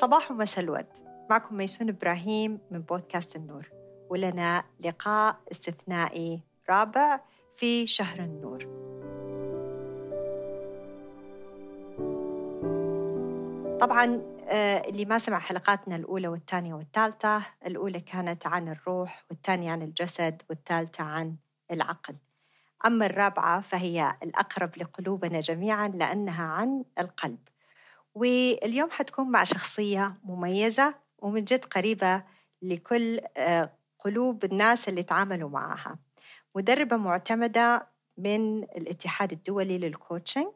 صباح ومساء الورد. معكم ميسون إبراهيم من بودكاست النور. ولنا لقاء استثنائي رابع في شهر النور. طبعا آه، اللي ما سمع حلقاتنا الأولى والثانية والثالثة الأولى كانت عن الروح والثانية عن الجسد والثالثة عن العقل. أما الرابعة فهي الأقرب لقلوبنا جميعا لأنها عن القلب. واليوم حتكون مع شخصية مميزة ومن جد قريبة لكل آه، قلوب الناس اللي تعاملوا معها. مدربة معتمدة من الاتحاد الدولي لل coaching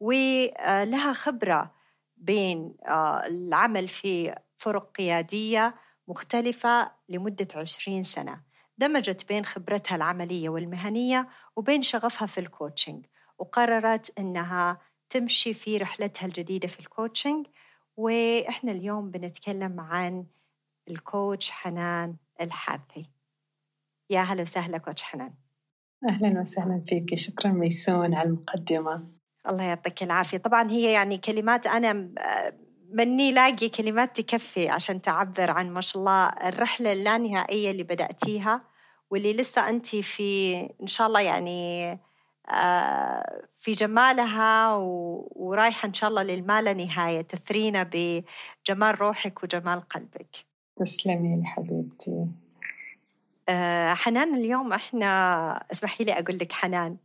ولها خبرة بين آه، العمل في فرق قيادية مختلفة لمدة عشرين سنة. دمجت بين خبرتها العملية والمهنية وبين شغفها في ال coaching وقررت أنها تمشي في رحلتها الجديدة في ال coaching وإحنا اليوم بنتكلم عن ال coach حنان الحارثي يا هلا وسهلا coach حنان. أهلا وسهلا فيك شكرا ميسون على المقدمة. الله يعطيك العافية. طبعا هي يعني كلمات أنا مني لاقي كلمات تكفي عشان تعبر عن ما شاء الله الرحلة اللانهائية اللي بدأتيها واللي لسه أنت في إن شاء الله يعني آه، في جمالها ورايحة إن شاء الله للما لا نهاية. تثرينا بجمال روحك وجمال قلبك. تسلمي لي حبيبتي. آه، حنان اليوم إحنا اسمحي لي أقول لك حنان.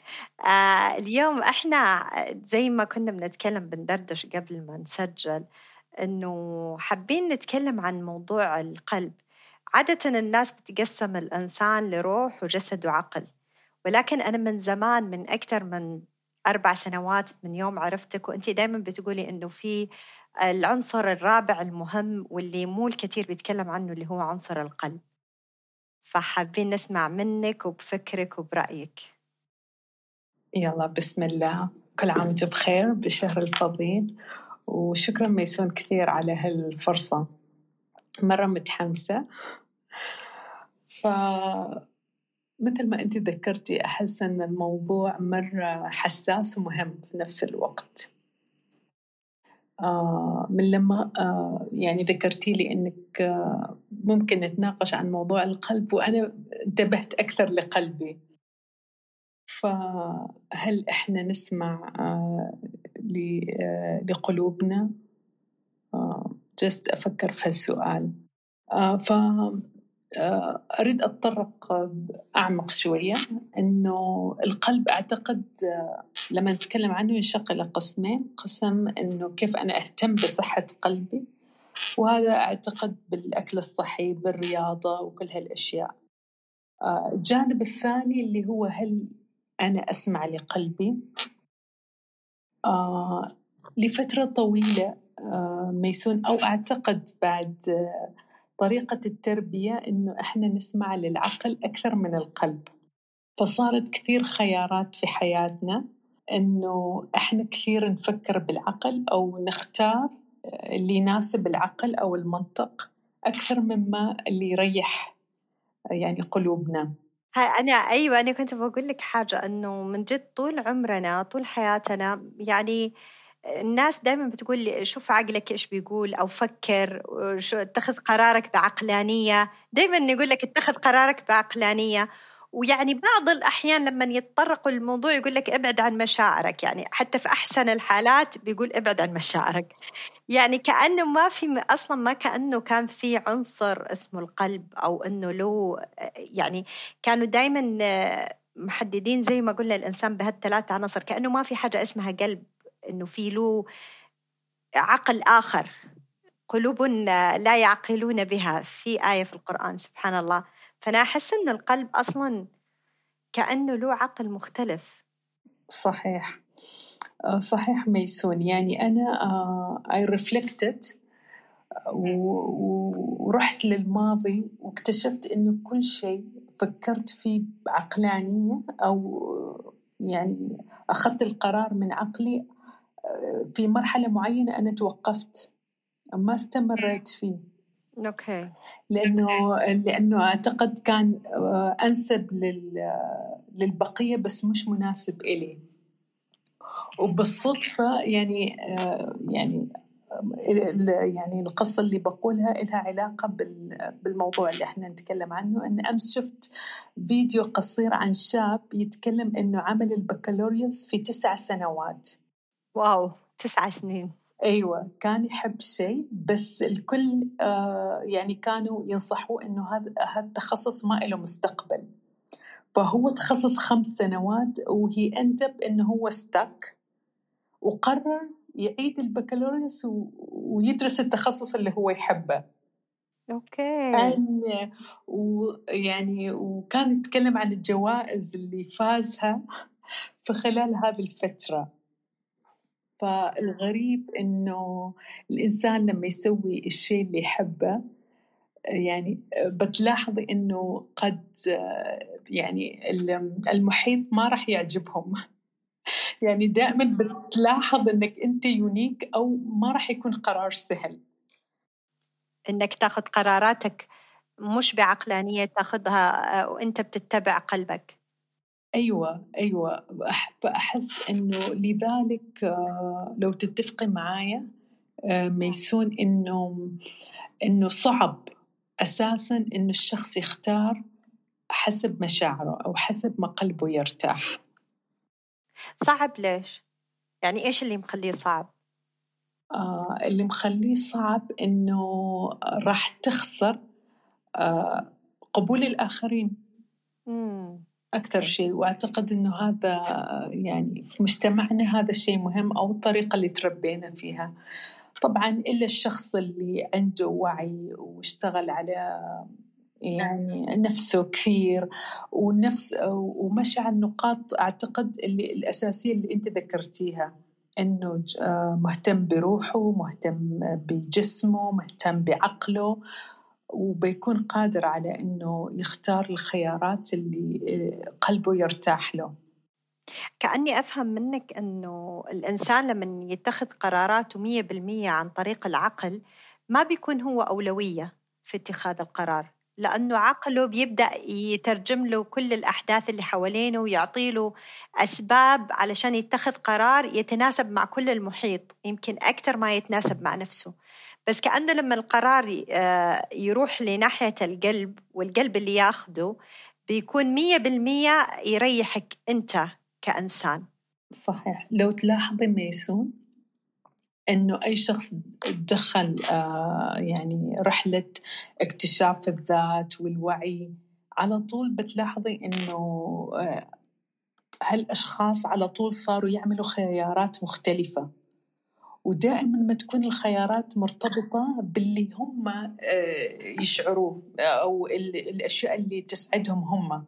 آه، اليوم إحنا زي ما كنا بنتكلم بندردش قبل ما نسجل إنه حابين نتكلم عن موضوع القلب. عادة الناس بتقسم الإنسان لروح وجسد وعقل. ولكن أنا من زمان من أكثر من أربع سنوات من يوم عرفتك وأنت دائما بتقولي إنه في العنصر الرابع المهم واللي مو الكثير بيتكلم عنه اللي هو عنصر القلب. فحابين نسمع منك وبفكرك وبرأيك. يلا بسم الله. كل عام وأنتم بخير بالشهر الفضيل. وشكرا ميسون كثير على هالفرصة. مرة متحمسة. ف مثل ما أنت ذكرتي أحس أن الموضوع مرة حساس ومهم في نفس الوقت. آه من لما آه يعني ذكرتي لي أنك آه ممكن نتناقش عن موضوع القلب وأنا انتبهت أكثر لقلبي. فهل إحنا نسمع لقلوبنا؟ جست أفكر في هالسؤال. ف أريد أتطرق أعمق شوية إنه القلب أعتقد لما نتكلم عنه ينشق إلى قسمين قسم إنه كيف أنا أهتم بصحة قلبي وهذا أعتقد بالأكل الصحي بالرياضة وكل هالأشياء. الجانب الثاني اللي هو هل أنا أسمع لقلبي؟ لفترة طويلة ميسون أو أعتقد بعد طريقة التربية إنه إحنا نسمع للعقل أكثر من القلب. فصارت كثير خيارات في حياتنا إنه إحنا كثير نفكر بالعقل أو نختار اللي يناسب العقل أو المنطق أكثر مما اللي يريح يعني قلوبنا. أنا أيوة أنا كنت بقول لك حاجة إنه من جد طول عمرنا طول حياتنا يعني الناس دائما بتقول لي شوف عقلك إيش بيقول أو فكر شو اتخذ قرارك بعقلانية. دائما يقول لك اتخذ قرارك بعقلانية. ويعني بعض الأحيان لما يتطرقوا للموضوع يقول لك ابعد عن مشاعرك. يعني حتى في أحسن الحالات بيقول ابعد عن مشاعرك. يعني كأنه ما في أصلا ما كأنه كان في عنصر اسمه القلب أو أنه له يعني كانوا دائما محددين زي ما قلنا الإنسان بهالثلاث عناصر كأنه ما في حاجة اسمها قلب. إنه في له عقل آخر قلوب لا يعقلون بها في آية في القرآن سبحان الله. فأنا أحس ان القلب أصلا كأنه له عقل مختلف. صحيح. آه، صحيح ميسون. يعني أنا اي آه، ريفلكتد ورحت للماضي واكتشفت إنه كل شيء فكرت فيه بعقلانية أو يعني أخذت القرار من عقلي في مرحلة معينة أنا توقفت ما استمريت فيه. أوكي. لأنه لأنه أعتقد كان آه، أنسب للبقية بس مش مناسب إلي. وبالصدفة يعني آه، يعني يعني القصة اللي بقولها لها علاقة بالموضوع اللي إحنا نتكلم عنه. أن أمس شفت فيديو قصير عن شاب يتكلم أنه عمل البكالوريوس في تسع سنوات. واو تسع سنين. أيوه كان يحب شيء بس الكل آه يعني كانوا ينصحوه إنه هذا هذا التخصص ما له مستقبل. فهو تخصص خمس سنوات وهي اندب إنه هو ستك وقرر يعيد البكالوريوس ويدرس التخصص اللي هو يحبه. أوكي. ويعني وكان يتكلم عن الجوائز اللي فازها في خلال هذه الفترة. فالغريب إنه الإنسان لما يسوي الشيء اللي يحبه يعني بتلاحظي إنه قد يعني المحيط ما راح يعجبهم. يعني دائما بتلاحظ إنك أنت يونيك أو ما راح يكون قرار سهل. إنك تاخذ قراراتك مش بعقلانية تاخذها وأنت بتتبع قلبك. أيوة أيوة فأحس إنه لذلك آه، لو تتفقي معايا آه، ميسون إنه إنه صعب أساسا إنه الشخص يختار حسب مشاعره أو حسب ما قلبه يرتاح صعب ليش؟ يعني إيش اللي مخليه صعب؟ آه اللي مخليه صعب إنه راح تخسر آه قبول الآخرين. مم. أكثر شيء وأعتقد إنه هذا يعني في مجتمعنا هذا الشيء مهم أو الطريقة اللي تربينا فيها. طبعا إلا الشخص اللي عنده وعي واشتغل على يعني نفسه كثير ونفس ومشى على النقاط أعتقد اللي الأساسية اللي أنت ذكرتيها إنه مهتم بروحه مهتم بجسمه مهتم بعقله. وبيكون قادر على إنه يختار الخيارات اللي آه، قلبه يرتاح له. كأني أفهم منك أنه الإنسان لما يتخذ قراراته مية بالمية عن طريق العقل ما بيكون هو أولوية في اتخاذ القرار لأنه عقله بيبدأ يترجم له كل الأحداث اللي حوالينه ويعطي له أسباب علشان يتخذ قرار يتناسب مع كل المحيط يمكن أكثر ما يتناسب مع نفسه. بس كأنه لما القرار آه، يروح لناحية القلب والقلب اللي ياخده بيكون مية بالمية يريحك أنت كإنسان. صحيح. لو تلاحظي ميسون إنه أي شخص دخل آه، يعني رحلة اكتشاف الذات والوعي على طول بتلاحظي إنه آه، هالأشخاص على طول صاروا يعملوا خيارات مختلفة. ودائما ما تكون الخيارات مرتبطة باللي هم آه، يشعروه أو الأشياء اللي تسعدهم هم. آه،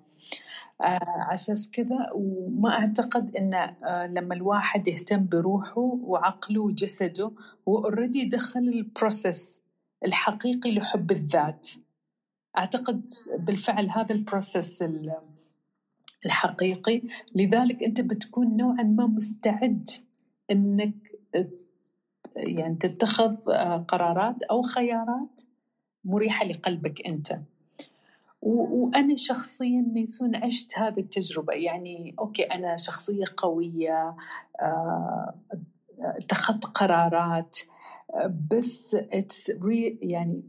على أساس كذا وما أعتقد أن آه، لما الواحد يهتم بروحه وعقله وجسده هو already دخل ال process الحقيقي لحب الذات. أعتقد بالفعل هذا ال process الحقيقي. لذلك أنت بتكون نوعا ما مستعد أنك يعني تتخذ آه، قرارات أو خيارات مريحة لقلبك أنت. وأنا شخصيا ميسون عشت هذه التجربة. يعني okay أنا شخصية قوية آه، اتخذت قرارات بس it's يعني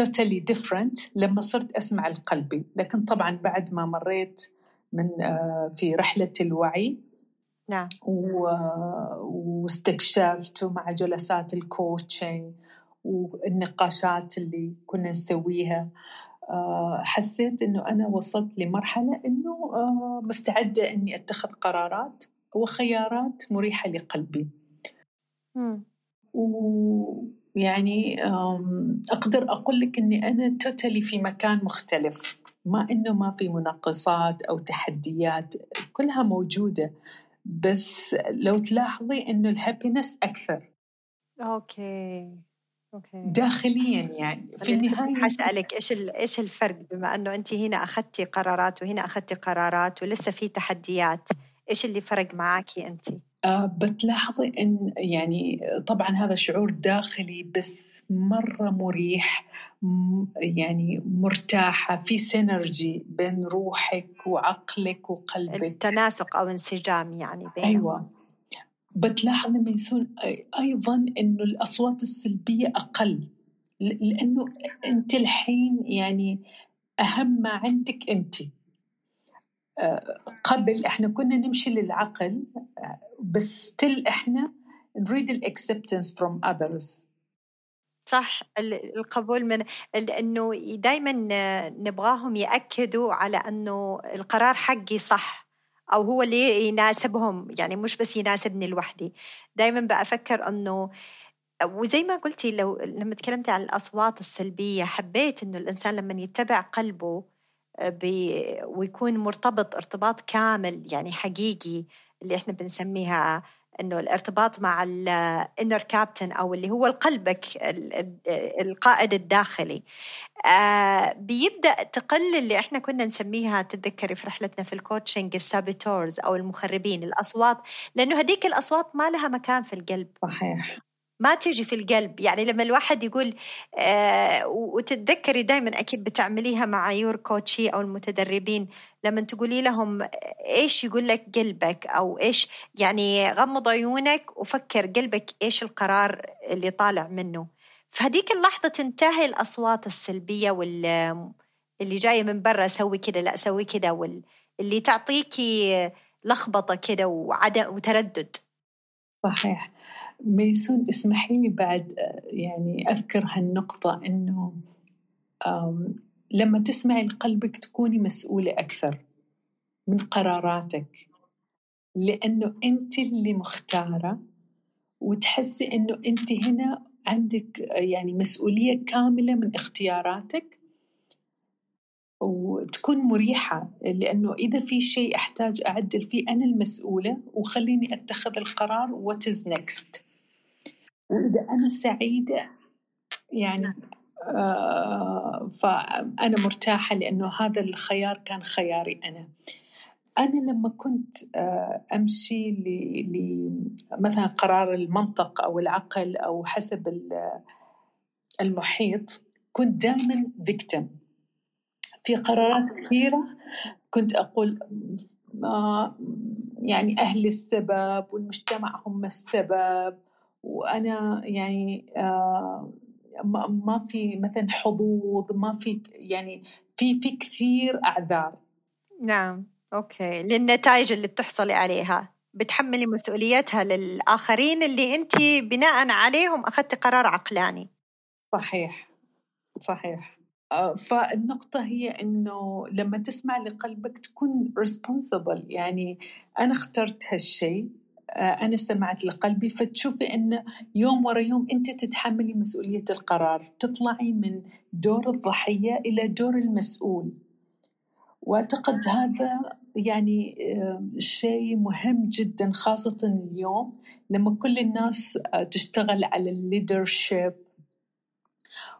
totally different لما صرت أسمع لقلبي. لكن طبعا بعد ما مريت من آه، في رحلة الوعي نعم. واستكشفت مع جلسات ال coaching والنقاشات اللي كنا نسويها. آه، حسيت إنه أنا وصلت لمرحلة إنه آه، مستعدة إني أتخذ قرارات وخيارات مريحة لقلبي. ويعني أقدر أقول لك إني أنا توتالي في مكان مختلف. ما إنه ما في منقصات أو تحديات كلها موجودة. بس لو تلاحظي إنه الهابينس أكثر. okay okay. داخليا يعني في النهاية حسألك إيش إيش الفرق؟ بما إنه انت هنا اخذتي قرارات وهنا اخذتي قرارات ولسه في تحديات إيش اللي فرق معاكي انت؟ آه بتلاحظي إن يعني طبعا هذا شعور داخلي بس مرة مريح يعني مرتاحة في synergy بين روحك وعقلك وقلبك. التناسق أو انسجام يعني بينهم. أيوه. بتلاحظ لما يصير أيضا إنه الأصوات السلبية أقل لأنه أنت الحين يعني أهم ما عندك آه، قبل إحنا كنا نمشي للعقل بس still إحنا نريد ال acceptance from others صح القبول من إنه دائما نبغاهم يأكدوا على إنه القرار حقي صح أو هو اللي يناسبهم يعني مش بس يناسبني لوحدي. دائما بفكر إنه وزي ما قلتي لو لما تكلمتي عن الأصوات السلبية حبيت إنه الإنسان لما يتبع قلبه ويكون مرتبط ارتباط كامل يعني حقيقي اللي إحنا بنسميها إنه الارتباط مع ال inner captain أو اللي هو قلبك القائد الداخلي. آه بيبدأ تقل اللي إحنا كنا نسميها تتذكري في رحلتنا في ال coaching ال saboteurs أو المخربين الأصوات لأنه هذيك الأصوات ما لها مكان في القلب. صحيح. ما تجي في القلب. يعني لما الواحد يقول آه وتتذكري دائما أكيد بتعمليها مع يور كوتشي أو المتدربين لما تقولي لهم إيش يقول لك قلبك؟ أو إيش يعني غمض عيونك وفكر قلبك إيش القرار اللي طالع منه. فهديك اللحظة تنتهي الأصوات السلبية وال اللي جاية من برا سوي كده لا سوي كده واللي تعطيكي لخبطة كده وعدم وتردد. صحيح. ميسون اسمحي لي بعد يعني أذكر هالنقطة إنه لما تسمعي لقلبك تكوني مسؤولة أكثر من قراراتك لأنه أنت اللي مختارة وتحسي إنه أنت هنا عندك يعني مسؤولية كاملة من اختياراتك وتكون مريحة لأنه إذا في شيء أحتاج أعدل فيه أنا المسؤولة وخليني أتخذ القرار what is next. وإذا أنا سعيدة. يعني آه فأنا مرتاحة لأنه هذا الخيار كان خياري أنا. أنا لما كنت آه أمشي ل مثلا قرار المنطق أو العقل أو حسب المحيط كنت دائما فيكتم في قرارات كثيرة كنت أقول ما يعني أهل السبب والمجتمع هم السبب. وأنا يعني آه، ما في مثلا حظوظ ما في يعني في في كثير أعذار. نعم أوكي. للنتائج اللي بتحصلي عليها. بتحملي مسؤوليتها للآخرين اللي انت بناء عليهم اخذتي قرار عقلاني. صحيح. صحيح. آه، فالنقطة هي إنه لما تسمع لقلبك تكون responsible. يعني أنا اخترت هالشيء. آه، أنا سمعت لقلبي فتشوفي أن يوم ورا يوم أنت تتحملي مسؤولية القرار تطلعي من دور الضحية إلى دور المسؤول. وأعتقد هذا يعني آه، شيء مهم جدا خاصة اليوم لما كل الناس آه، تشتغل على ال leadership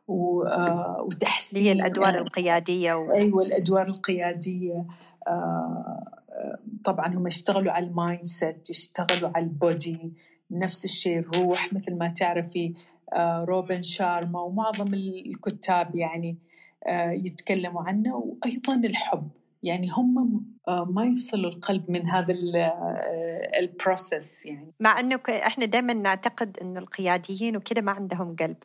وتحسين هي الأدوار القيادية و... أيوة الأدوار القيادية طبعا هم يشتغلوا على ال mindset يشتغلوا على ال body نفس الشيء الروح مثل ما تعرفي آه، روبن شارما ومعظم الكتاب يعني آه، يتكلموا عنه وأيضا الحب. يعني هم آه، ما يفصلوا القلب من هذا البروسيس يعني. مع انه إحنا دائما نعتقد إنه القياديين وكذا ما عندهم قلب.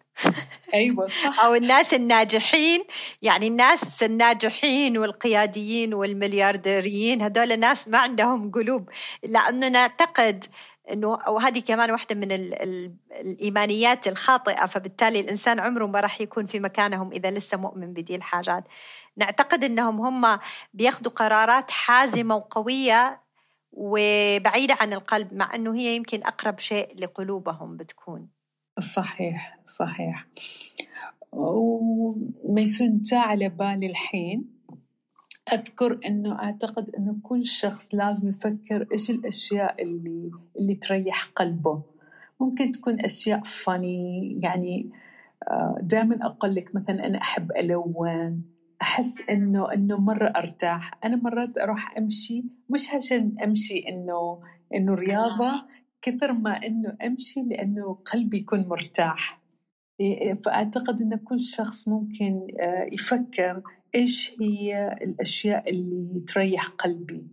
أيوه صح. أو الناس الناجحين يعني الناس الناجحين والقياديين والمليارديريين هذول ناس ما عندهم قلوب. لأنه نعتقد انه وهذه كمان واحدة من ال ال الإيمانيات الخاطئة. فبالتالي الإنسان عمره ما راح يكون في مكانهم إذا لسه مؤمن بدي الحاجات. نعتقد إنهم هم بياخذوا قرارات حازمة وقوية وبعيدة عن القلب مع إنه هي يمكن أقرب شيء لقلوبهم بتكون. صحيح صحيح. وميسون جاء على بالي الحين. أذكر إنه أعتقد إنه كل شخص لازم يفكر إيش الأشياء اللي اللي تريح قلبه. ممكن تكون أشياء فاني يعني آه، دائما أقول لك مثلا أنا أحب ألون أحس إنه إنه مرة أرتاح. أنا مرات أروح أمشي مش عشان أمشي إنه إنه رياضة كثر ما إنه أمشي لأنه قلبي يكون مرتاح. فأعتقد إن كل شخص ممكن آه، يفكر إيش هي الأشياء اللي تريح قلبي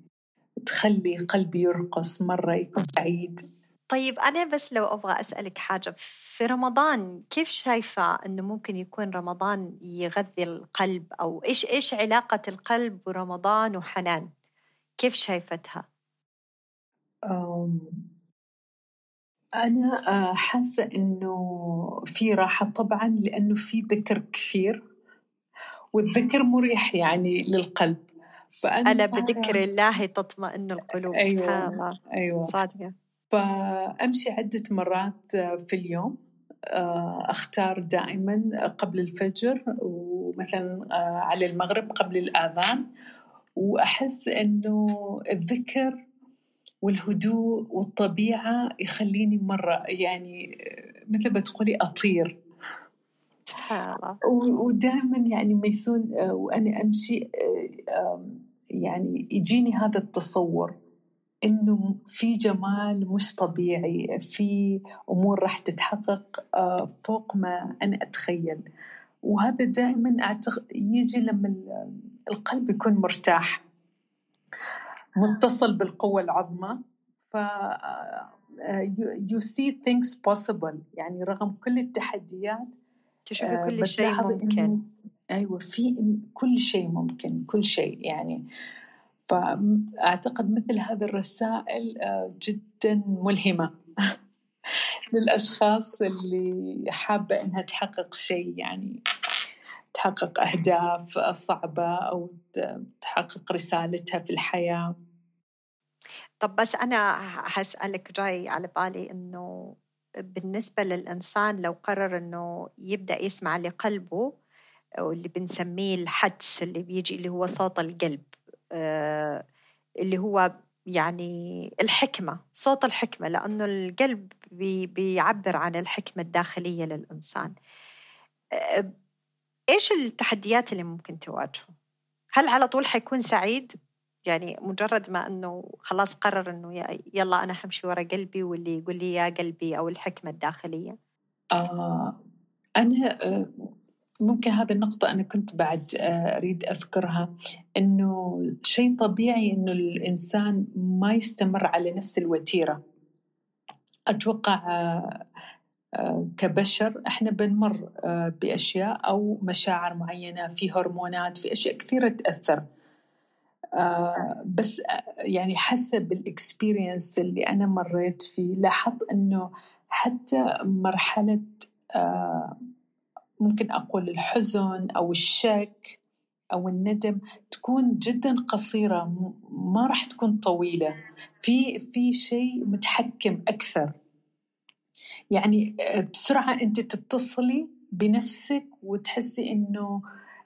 تخلي قلبي يرقص مرة يكون سعيد. طيب أنا بس لو أبغى أسألك حاجة في رمضان كيف شايفة أنه ممكن يكون رمضان يغذي القلب؟ أو إيش إيش علاقة القلب ورمضان وحنان؟ كيف شايفتها؟ أنا آه، حاسة إنه في راحة طبعا لأنه في ذكر كثير والذكر مريح يعني للقلب. فأنا أنا بذكر الله تطمئن القلوب أيوة سبحان الله. أيوة. صادقة. فأمشي عدة مرات في اليوم آه، أختار دائما قبل الفجر ومثلا آه، على المغرب قبل الآذان. وأحس إنه الذكر والهدوء والطبيعة يخليني مرة يعني مثل ما تقولي أطير. ودائما يعني ميسون وأنا أمشي يعني يجيني هذا التصور إنه في جمال مش طبيعي في أمور راح تتحقق آه، فوق ما أنا أتخيل. وهذا دائما اعتقد يجي لما القلب يكون مرتاح. متصل بالقوة العظمى. ف you see things possible. يعني رغم كل التحديات تشوفي آه، كل شيء ممكن. أيوه في كل شيء ممكن كل شيء يعني. فأعتقد مثل هذه الرسائل آه، جدا ملهمة للأشخاص اللي حابة إنها تحقق شيء يعني. تحقق أهداف صعبة أو تحقق رسالتها في الحياة. طب بس أنا هسألك جاي على بالي إنه بالنسبة للإنسان لو قرر إنه يبدأ يسمع لقلبه واللي بنسميه الحدس اللي بيجي اللي هو صوت القلب آه، اللي هو يعني الحكمة صوت الحكمة لأنه القلب بي بيعبر عن الحكمة الداخلية للإنسان. آه، إيش التحديات اللي ممكن تواجهه؟ هل على طول حيكون سعيد؟ يعني مجرد ما أنه خلاص قرر أنه يلا أنا حمشي ورا قلبي واللي يقول لي يا قلبي أو الحكمة الداخلية آه أنا آه، ممكن هذه النقطة أنا كنت بعد آه، أريد أذكرها إنه شيء طبيعي إنه الإنسان ما يستمر على نفس الوتيرة أتوقع آه، كبشر إحنا بنمر بأشياء أو مشاعر معينة في هرمونات في أشياء كثيرة تأثر. بس يعني حسب الإكسبيرينس اللي أنا مريت فيه لاحظت إنه حتى مرحلة ممكن أقول الحزن أو الشك أو الندم تكون جدا قصيرة ما راح تكون طويلة. في في شيء متحكم أكثر. يعني آه، بسرعة أنت تتصلي بنفسك وتحسي إنه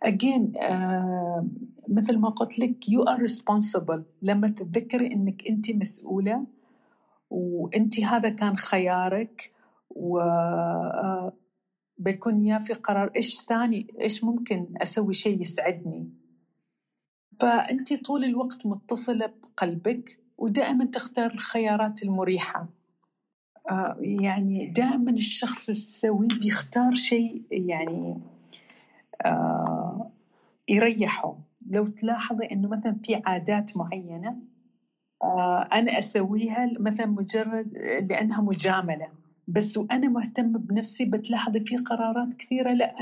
again uh, مثل ما قلت لك you are responsible. لما تتذكري إنك أنت مسؤولة وأنت هذا كان خيارك و uh, بيكون يا في قرار إيش ثاني إيش ممكن أسوي شيء يسعدني. فأنت طول الوقت متصلة بقلبك ودائما تختار الخيارات المريحة. آه يعني دائما الشخص السوي بيختار شيء يعني آه يريحه. لو تلاحظي إنه مثلا في عادات معينة آه أنا أسويها مثلا مجرد لأنها مجاملة. بس وأنا مهتمة بنفسي بتلاحظي في قرارات كثيرة. لا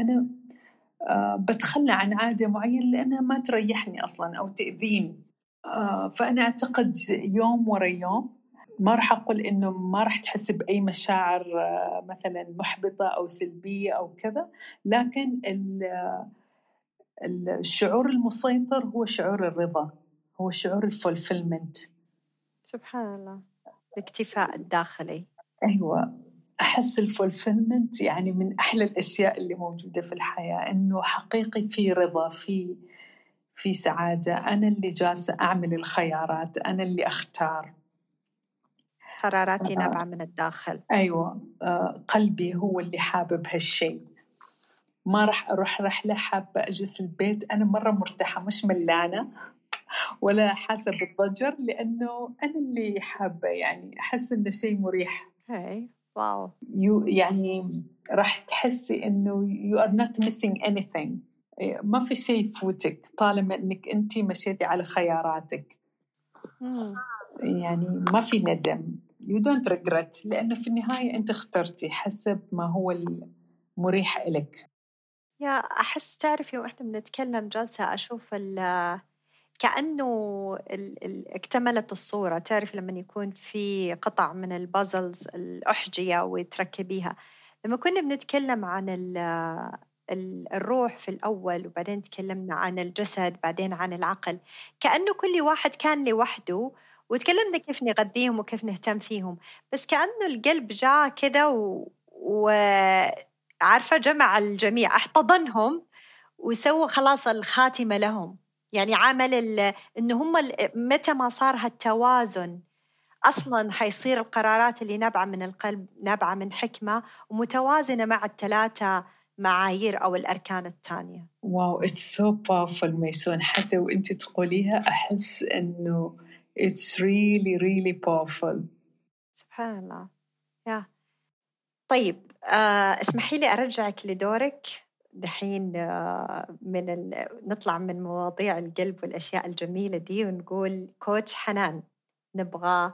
آه بتخلى عن عادة معينة لأنها ما تريحني أصلا أو تأذيني. آه فأنا أعتقد يوم ورا يوم ما راح أقول إنه ما راح تحس بأي مشاعر آه مثلا محبطة أو سلبية أو كذا لكن الشعور المسيطر هو شعور الرضا هو شعور ال fulfillment. سبحان الله. الاكتفاء الداخلي أيوة. أحس ال fulfillment يعني من أحلى الأشياء اللي موجودة في الحياة إنه حقيقي في رضا في في سعادة. أنا اللي جالسة أعمل الخيارات أنا اللي أختار. قراراتي آه. نابعة من الداخل. أيوة. آه قلبي هو اللي حابب هالشيء. ما راح أروح رحلة حابة أجلس البيت. أنا مرة مرتاحة مش ملانة ولا حاسة بالضجر لأنه أنا اللي حابة يعني أحس إنه شيء مريح. هاي wow. you يعني راح تحسي you are not missing anything ما في شيء يفوتك طالما إنك انت مشيتي على خياراتك. يعني ما في ندم. You don't regret لأنه في النهاية أنت اخترتي حسب ما هو المريح إلك. يا أحس تعرفي وإحنا بنتكلم جلسة أشوف ال كأنه ال ال اكتملت الصورة. تعرف لما يكون في قطع من البازلز الأحجية وتركبيها. لما كنا بنتكلم عن ال الروح في الأول وبعدين تكلمنا عن الجسد بعدين عن العقل كأنه كل واحد كان لوحده وتكلمنا كيف نغذيهم وكيف نهتم فيهم. بس كأنه القلب جاء كده و... وعارفة جمع الجميع احتضنهم وسوى خلاص الخاتمة لهم. يعني عمل ال... انه هم متى ما صار هالتوازن أصلا حيصير القرارات اللي نابعة من القلب نابعة من حكمة ومتوازنة مع الثلاثه معايير أو الأركان الثانية. wow it's so powerful ميسون. حتى وانت تقوليها أحس إنه it's really really powerful. سبحان الله. يا طيب آه اسمحي لي أرجعك لدورك دحين آه من ال... نطلع من مواضيع القلب والأشياء الجميلة دي ونقول coach حنان نبغى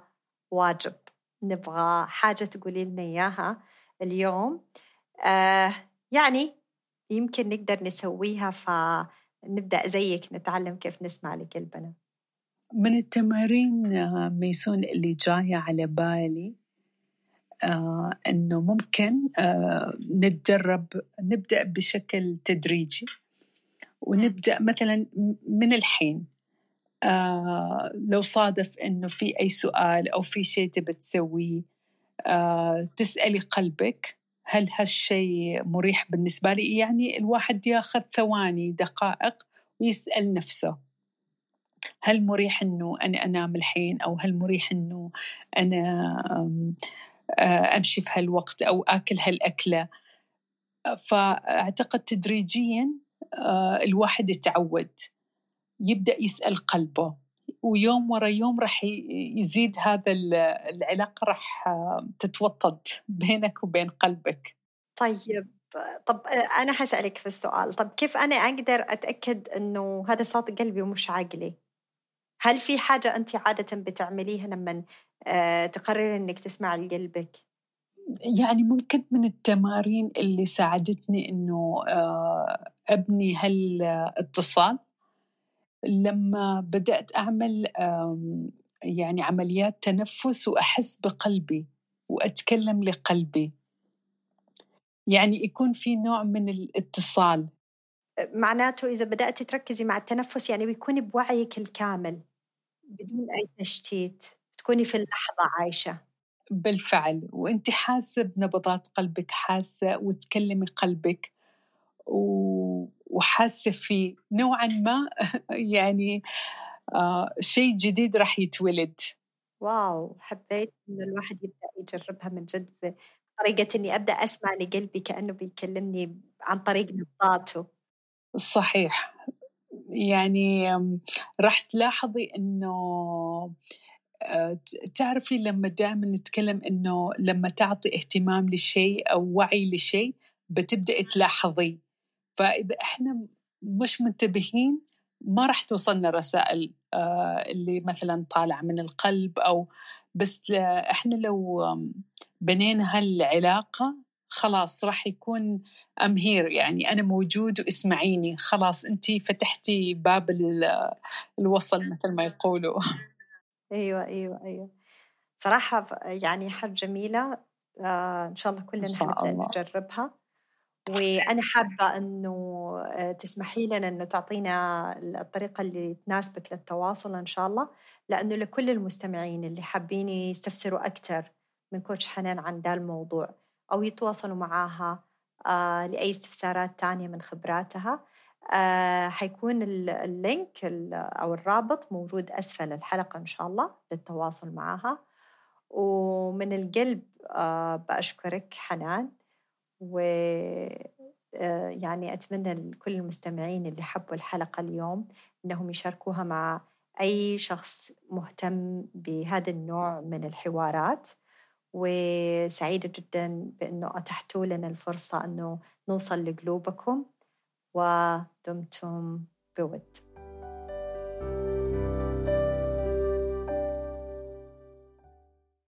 واجب نبغى حاجة تقولي لنا إياها اليوم آه يعني يمكن نقدر نسويها فنبدأ زيك نتعلم كيف نسمع لقلبنا من التمارين آه، ميسون اللي جاية على بالي آه إنه ممكن آه نتدرب نبدأ بشكل تدريجي ونبدأ مثلا من الحين لو صادف إنه في أي سؤال أو في شيء تبي تسويه تسألي قلبك هل هالشيء مريح بالنسبة لي؟ يعني الواحد ياخذ ثواني دقائق ويسأل نفسه. هل مريح إنه أنا أنام الحين أو هل مريح إنه أنا أمشي في هالوقت أو آكل هالأكلة؟ فأعتقد تدريجيا الواحد يتعود يبدأ يسأل قلبه ويوم ورا يوم راح يزيد هذا العلاقة راح تتوطد بينك وبين قلبك. طيب طب أنا حسألك في السؤال طب كيف أنا أقدر أتأكد أنه هذا صوت قلبي ومش عقلي هل في حاجة أنت عادة بتعمليها لما آه، تقرري أنك تسمع لقلبك؟ يعني ممكن من التمارين اللي ساعدتني أنه آه، أبني هالاتصال. لما بدأت أعمل يعني عمليات تنفس وأحس بقلبي وأتكلم لقلبي. يعني يكون في نوع من الاتصال. معناته إذا بدأت تركزي مع التنفس يعني بيكون بوعيك الكامل. بدون أي تشتيت تكوني في اللحظة عايشة. بالفعل وانت حاسة بنبضات قلبك حاسة وتكلمي قلبك و... وحاسة فيه نوعا ما يعني آه شيء جديد راح يتولد. واو حبيت إنه الواحد يبدأ يجربها من جد بطريقه إني أبدأ أسمع لقلبي كأنه بيكلمني عن طريق نبضاته. صحيح. يعني راح تلاحظي إنه آه، تعرفي لما دائما نتكلم إنه لما تعطي اهتمام للشيء أو وعي لشيء بتبدأي تلاحظي. فإذا إحنا مش منتبهين ما راح توصلنا رسائل آه، اللي مثلا طالعة من القلب أو بس إحنا لو بنينا هالعلاقة خلاص راح يكون أم هير يعني أنا موجود واسمعيني خلاص أنت فتحتي باب الوصل مثل ما يقولوا. أيوة أيوة أيوة. صراحة يعني حاجة جميلة آه إن شاء الله كلنا نجربها. وأنا حابة إنه آه، تسمحي لنا إنه تعطينا الطريقة اللي تناسبك للتواصل إن شاء الله لأنه لكل المستمعين اللي حابين يستفسروا أكثر من coach حنان عن ذا الموضوع. أو يتواصلوا معاها آه لأي استفسارات تانية من خبراتها. آه حيكون ال link أو الرابط موجود أسفل الحلقة إن شاء الله للتواصل معها ومن القلب آه بأشكرك حنان. و يعني أتمنى لكل المستمعين اللي حبوا الحلقة اليوم أنهم يشاركوها مع أي شخص مهتم بهذا النوع من الحوارات. وسعيدة جدا بأنه أتحتوا لنا الفرصة أنه نوصل لقلوبكم ودمتم بود.